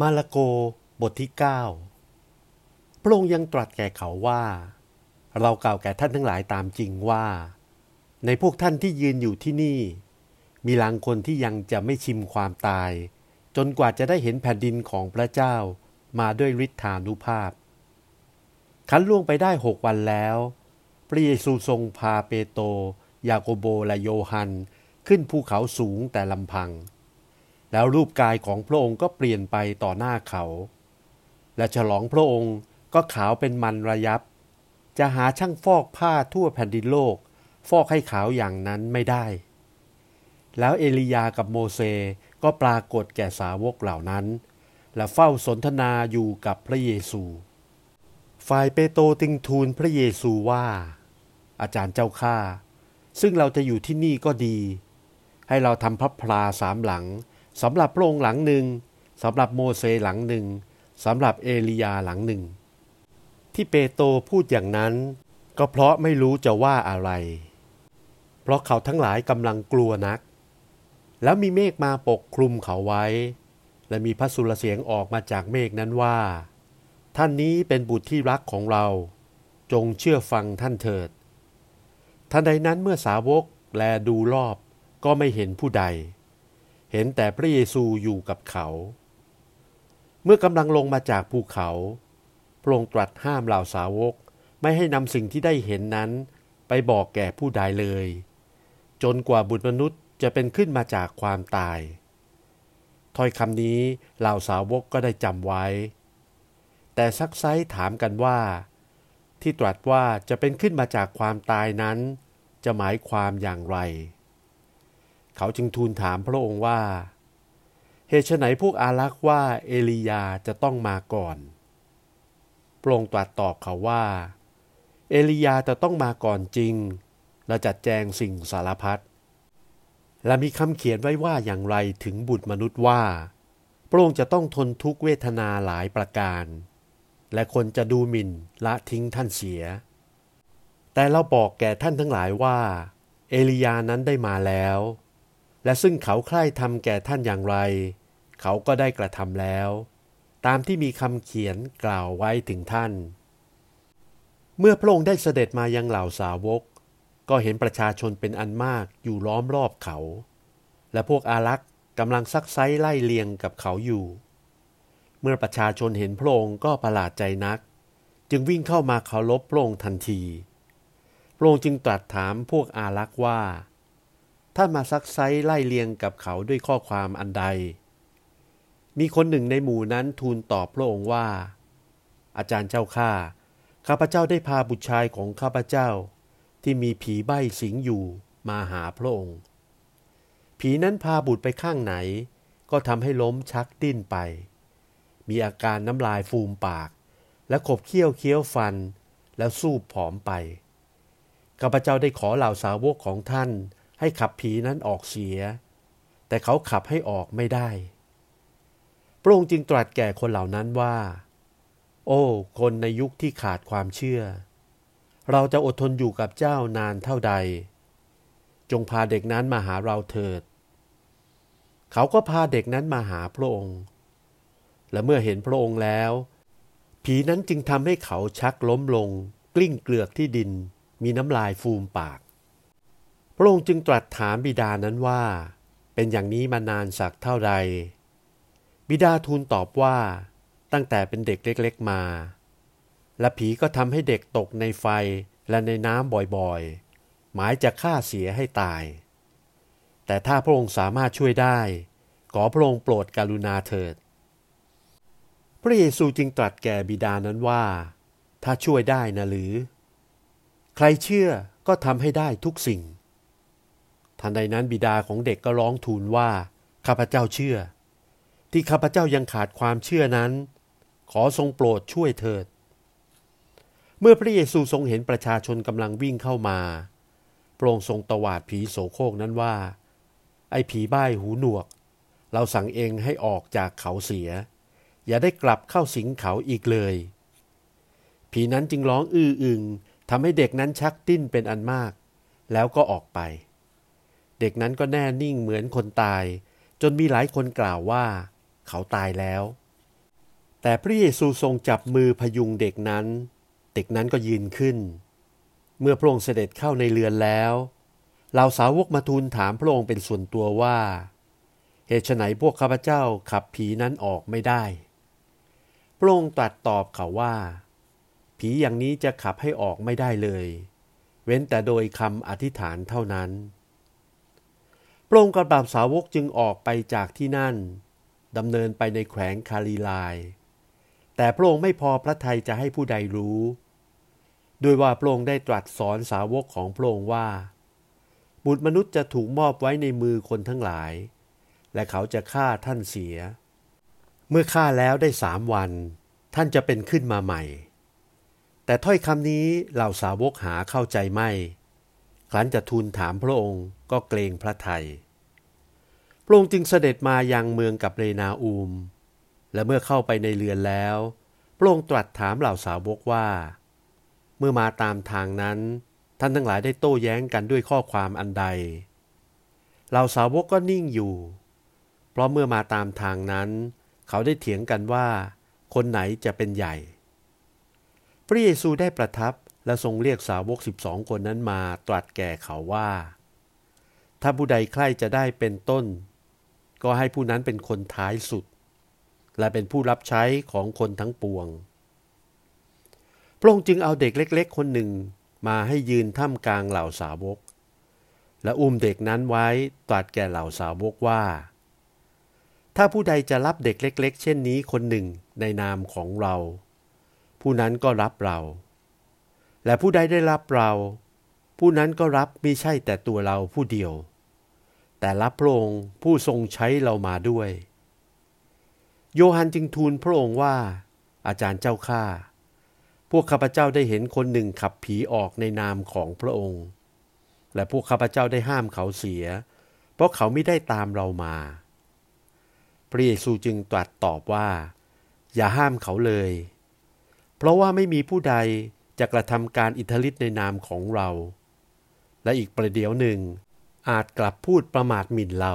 มาระโกบทที่ 9 พระองค์ยังตรัสแก่เขาว่า เรากล่าวแก่ท่านทั้งหลายตามจริงว่า ในพวกท่านที่ยืนอยู่ที่นี่ มีหลังคนที่ยังจะไม่ชิมความตาย จนกว่าจะได้เห็นแผ่นดินของพระเจ้ามาด้วยฤทธานุภาพ คันล่วงไปได้หกวันแล้ว พระเยซูทรงพาเปโต ยาโกโบและโยฮัน ขึ้นภูเขาสูงแต่ลำพัง แล้วรูปกายของพระองค์ก็เปลี่ยนไปต่อหน้าเขา และฉลองพระองค์ก็ขาวเป็นมันระยับ จะหาช่างฟอกผ้าทั่วแผ่นดินโลก ฟอกให้ขาวอย่างนั้นไม่ได้ แล้วเอลียากับโมเสก็ปรากฏแก่สาวกเหล่านั้น และเฝ้าสนทนาอยู่กับพระเยซู ฝ่ายเปโตรติงทูลพระเยซูว่า อาจารย์เจ้าข้าซึ่งเราจะอยู่ที่นี่ก็ดี ให้เราทำพระพลาสามหลัง สำหรับพระองค์หลังหนึ่งสำหรับโมเสหลังหนึ่งสำหรับเอลียาหลังหนึ่ง ที่เปโตรพูดอย่างนั้น ก็เพราะไม่รู้จะว่าอะไร เพราะเขาทั้งหลายกำลังกลัวนัก แล้วมีเมฆมาปกคลุมเขาไว้ และมีพระสุรเสียงออกมาจากเมฆนั้นว่า ท่านนี้เป็นบุตรที่รักของเรา จงเชื่อฟังท่านเถิดทันใดนั้นเมื่อสาวกแลดูรอบก็ไม่เห็นผู้ใด เห็นแต่พระเยซูอยู่กับเขา เมื่อกำลังลงมาจากภูเขา พระองค์ตรัสห้ามเหล่าสาวกไม่ให้นำสิ่งที่ได้เห็นนั้น ไปบอกแก่ผู้ใดเลย จนกว่าบุตรมนุษย์จะเป็นขึ้นมาจากความตาย ถ้อยคำนี้เหล่าสาวกก็ได้จำไว้ แต่ซักไซถามกันว่า ที่ตรัสว่าจะเป็นขึ้นมาจากความตายนั้น จะหมายความอย่างไร เขาจึงทูลถามพระองค์ว่า เหตุไหนพวกอารักษ์ว่าเอลียาจะต้องมาก่อน พระองค์ตรัสตอบเขาว่า เอลียาจะต้องมาก่อนจริง และจัดแจงสิ่งสารพัด และมีคำเขียนไว้ว่าอย่างไรถึงบุตรมนุษย์ว่า พระองค์จะต้องทนทุกเวทนาหลายประการ และคนจะดูหมิ่นละทิ้งท่านเสีย แต่เราบอกแก่ท่านทั้งหลายว่าเอลียานั้นได้มาแล้ว และซึ่งเขาใคร่ทำแก่ท่านอย่างไร เขาก็ได้กระทำแล้ว ตามที่มีคำเขียนกล่าวไว้ถึงท่าน เมื่อพระองค์ได้เสด็จมายังเหล่าสาวก ก็เห็นประชาชนเป็นอันมากอยู่ล้อมรอบเขา และพวกอารักษ์กำลังซักไซไล่เลียงกับเขาอยู่ เมื่อประชาชนเห็นพระองค์ก็ประหลาดใจนัก จึงวิ่งเข้ามาเคารพพระองค์ทันทีพระองค์จึงตรัสถามพวกอารักษ์ว่า ท่านมาซักไซไล่เลียงกับเขาด้วยข้อความอันใด มีคนหนึ่งในหมู่นั้นทูลตอบพระองค์ว่า อาจารย์เจ้าข้าข้าพเจ้าได้พาบุตรชายของข้าพเจ้า ที่มีผีใบ้สิงอยู่มาหาพระองค์ ผีนั้นพาบุตรไปข้างไหน ก็ทำให้ล้มชักดิ้นไป มีอาการน้ำลายฟูมปาก และขบเคี้ยวเคี้ยวฟัน แล้วสู้ผอมไปข้าพเจ้าได้ขอเหล่าสาวกของท่าน ให้ขับผีนั้นออกเสีย แต่เขาขับให้ออกไม่ได้ พระองค์จึงตรัสแก่คนเหล่านั้นว่า โอ้ คนในยุคที่ขาดความเชื่อ เราจะอดทนอยู่กับเจ้านานเท่าใด จงพาเด็กนั้นมาหาเราเถิด เขาก็พาเด็กนั้นมาหาพระองค์ และเมื่อเห็นพระองค์แล้ว ผีนั้นจึงทำให้เขาชักล้มลง กลิ้งเกลือกที่ดิน มีน้ำลายฟูมปาก ระองค์จึงตรัสถามบิดานั้นว่า เป็นอย่างนี้มานานสักเท่าใด บิดาทูลตอบว่า ตั้งแต่เป็นเด็กเล็กๆมา และผีก็ทำให้เด็กตกในไฟและในน้ำบ่อยๆ หมายจะฆ่าเสียให้ตาย แต่ถ้าพระองค์สามารถช่วยได้ ขอพระองค์โปรดกรุณาเถิด พระเยซูจึงตรัสแก่บิดานั้นว่า ถ้าช่วยได้นะหรือ ใครเชื่อก็ทำให้ได้ทุกสิ่ง ทันใดนั้นบิดาของเด็กก็ร้องทูลว่าข้าพเจ้าเชื่อ ที่ข้าพเจ้ายังขาดความเชื่อนั้น ขอทรงโปรดช่วยเถิด เมื่อพระเยซูทรงเห็นประชาชนกำลังวิ่งเข้ามาพระองค์ทรงตวาดผีโสโครกนั้นว่า ไอ้ผีบ้ายหูหนวก เราสั่งเองให้ออกจากเขาเสีย อย่าได้กลับเข้าสิงเขาอีกเลย ผีนั้นจึงร้องอื้ออึงทำให้เด็กนั้นชักดิ้นเป็นอันมาก แล้วก็ออกไป เด็กนั้นก็แน่นิ่งเหมือนคนตาย จนมีหลายคนกล่าวว่า เขาตายแล้ว แต่พระเยซูทรงจับมือพยุงเด็กนั้น เด็กนั้นก็ยืนขึ้น เมื่อพระองค์เสด็จเข้าในเรือนแล้วเหล่าสาวกมาทูลถามพระองค์เป็นส่วนตัวว่า เหตุไหนพวกข้าพเจ้าขับผีนั้นออกไม่ได้ พระองค์ตรัสตอบเขาว่า ผีอย่างนี้จะขับให้ออกไม่ได้เลย เว้นแต่โดยคำอธิษฐานเท่านั้น พระองค์กับบาวสาวกจึงออกไปจากที่นั่นดำเนินไปในแขวงคาลีลาย แต่พระองค์ไม่พอพระทัยจะให้ผู้ใดรู้ด้วยว่าพระองค์ได้ตรัสสอนสาวกของพระองค์ว่า บุตรมนุษย์จะถูกมอบไว้ในมือคนทั้งหลาย และเขาจะฆ่าท่านเสีย เมื่อฆ่าแล้วได้สามวัน ท่านจะเป็นขึ้นมาใหม่ แต่ถ้อยคำนี้เหล่าสาวกหาเข้าใจไม่ ครั้นจะทูลถามพระองค์ก็เกรงพระไทย พระองค์จึงเสด็จมายังเมืองกับเรนาอูม และเมื่อเข้าไปในเรือนแล้ว พระองค์ตรัสถามเหล่าสาวกว่า เมื่อมาตามทางนั้น ท่านทั้งหลายได้โต้แย้งกันด้วยข้อความอันใด เหล่าสาวกก็นิ่งอยู่ เพราะเมื่อมาตามทางนั้น เขาได้เถียงกันว่า คนไหนจะเป็นใหญ่ พระเยซูได้ประทับ และทรงเรียกสาวกสิบสองคนนั้นมาตรัสแก่เขาว่า ถ้าผู้ใดใคร่จะได้เป็นต้น ก็ให้ผู้นั้นเป็นคนท้ายสุด และเป็นผู้รับใช้ของคนทั้งปวง พระองค์จึงเอาเด็กเล็ก ๆ คนหนึ่งมาให้ยืนท่ามกลางเหล่าสาวก และอุ้มเด็กนั้นไว้ตรัสแก่เหล่าสาวกว่า ถ้าผู้ใดจะรับเด็กเล็ก ๆ เช่นนี้คนหนึ่งในนามของเรา ผู้นั้นก็รับเรา และผู้ใดได้รับเรา ผู้นั้นก็รับไม่ใช่แต่ตัวเราผู้เดียว แต่รับพระองค์ผู้ทรงใช้เรามาด้วย โยฮันจึงทูลพระองค์ว่า อาจารย์เจ้าข้าพวกข้าพเจ้าได้เห็นคนหนึ่งขับผีออกในนามของพระองค์ และพวกข้าพเจ้าได้ห้ามเขาเสีย เพราะเขาไม่ได้ตามเรามา พระเยซูจึงตรัสตอบว่า อย่าห้ามเขาเลย เพราะว่าไม่มีผู้ใด จะกระทำการอิทธิฤทธิ์ในนามของเรา และอีกประเดี๋ยวหนึ่ง อาจกลับพูดประมาทหมิ่นเรา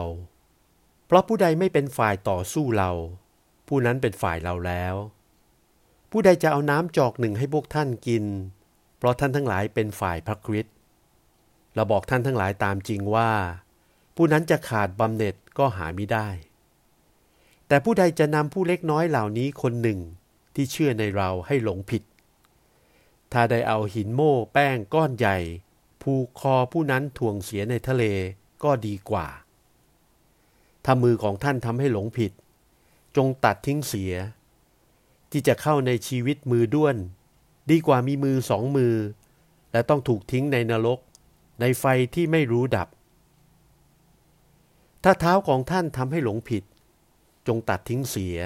เพราะผู้ใดไม่เป็นฝ่ายต่อสู้เรา ผู้นั้นเป็นฝ่ายเราแล้ว ผู้ใดจะเอาน้ำจอกหนึ่งให้พวกท่านกิน เพราะท่านทั้งหลายเป็นฝ่ายพระคริสต์เราบอกท่านทั้งหลายตามจริงว่า ผู้นั้นจะขาดบำเหน็จก็หาไม่ได้ แต่ผู้ใดจะนำผู้เล็กน้อยเหล่านี้คนหนึ่งที่เชื่อในเราให้หลงผิด ถ้าได้เอาหินโม่แป้งก้อนใหญ่ ผูกคอผู้นั้นถ่วงเสียในทะเลก็ดีกว่า ถ้ามือของท่านทำให้หลงผิด จงตัดทิ้งเสีย ที่จะเข้าในชีวิตมือด้วน ดีกว่ามีมือสองมือ และต้องถูกทิ้งในนรก ในไฟที่ไม่รู้ดับ ถ้าเท้าของท่านทำให้หลงผิด จงตัดทิ้งเสีย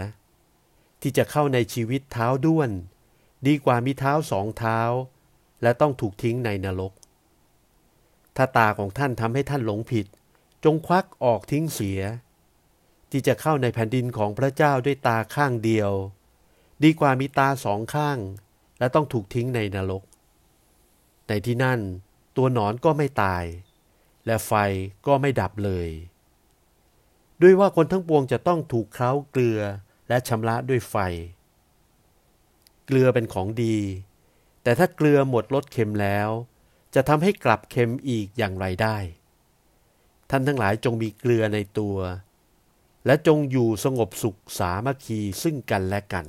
ที่จะเข้าในชีวิตเท้าด้วน ดีกว่ามีเท้าสองเท้า และต้องถูกทิ้งในนรก ถ้าตาของท่านทำให้ท่านหลงผิด จงควักออกทิ้งเสีย ที่จะเข้าในแผ่นดินของพระเจ้าด้วยตาข้างเดียว ดีกว่ามีตาสองข้าง และต้องถูกทิ้งในนรก ในที่นั่น ตัวหนอนก็ไม่ตาย และไฟก็ไม่ดับเลย ด้วยว่าคนทั้งปวงจะต้องถูกเคล้าเกลือและชำระด้วยไฟ เกลือเป็นของดี แต่ถ้าเกลือหมดรสเค็มแล้ว จะทำให้กลับเค็มอีกอย่างไรได้ ท่านทั้งหลายจงมีเกลือในตัว และจงอยู่สงบสุขสามัคคีซึ่งกันและกัน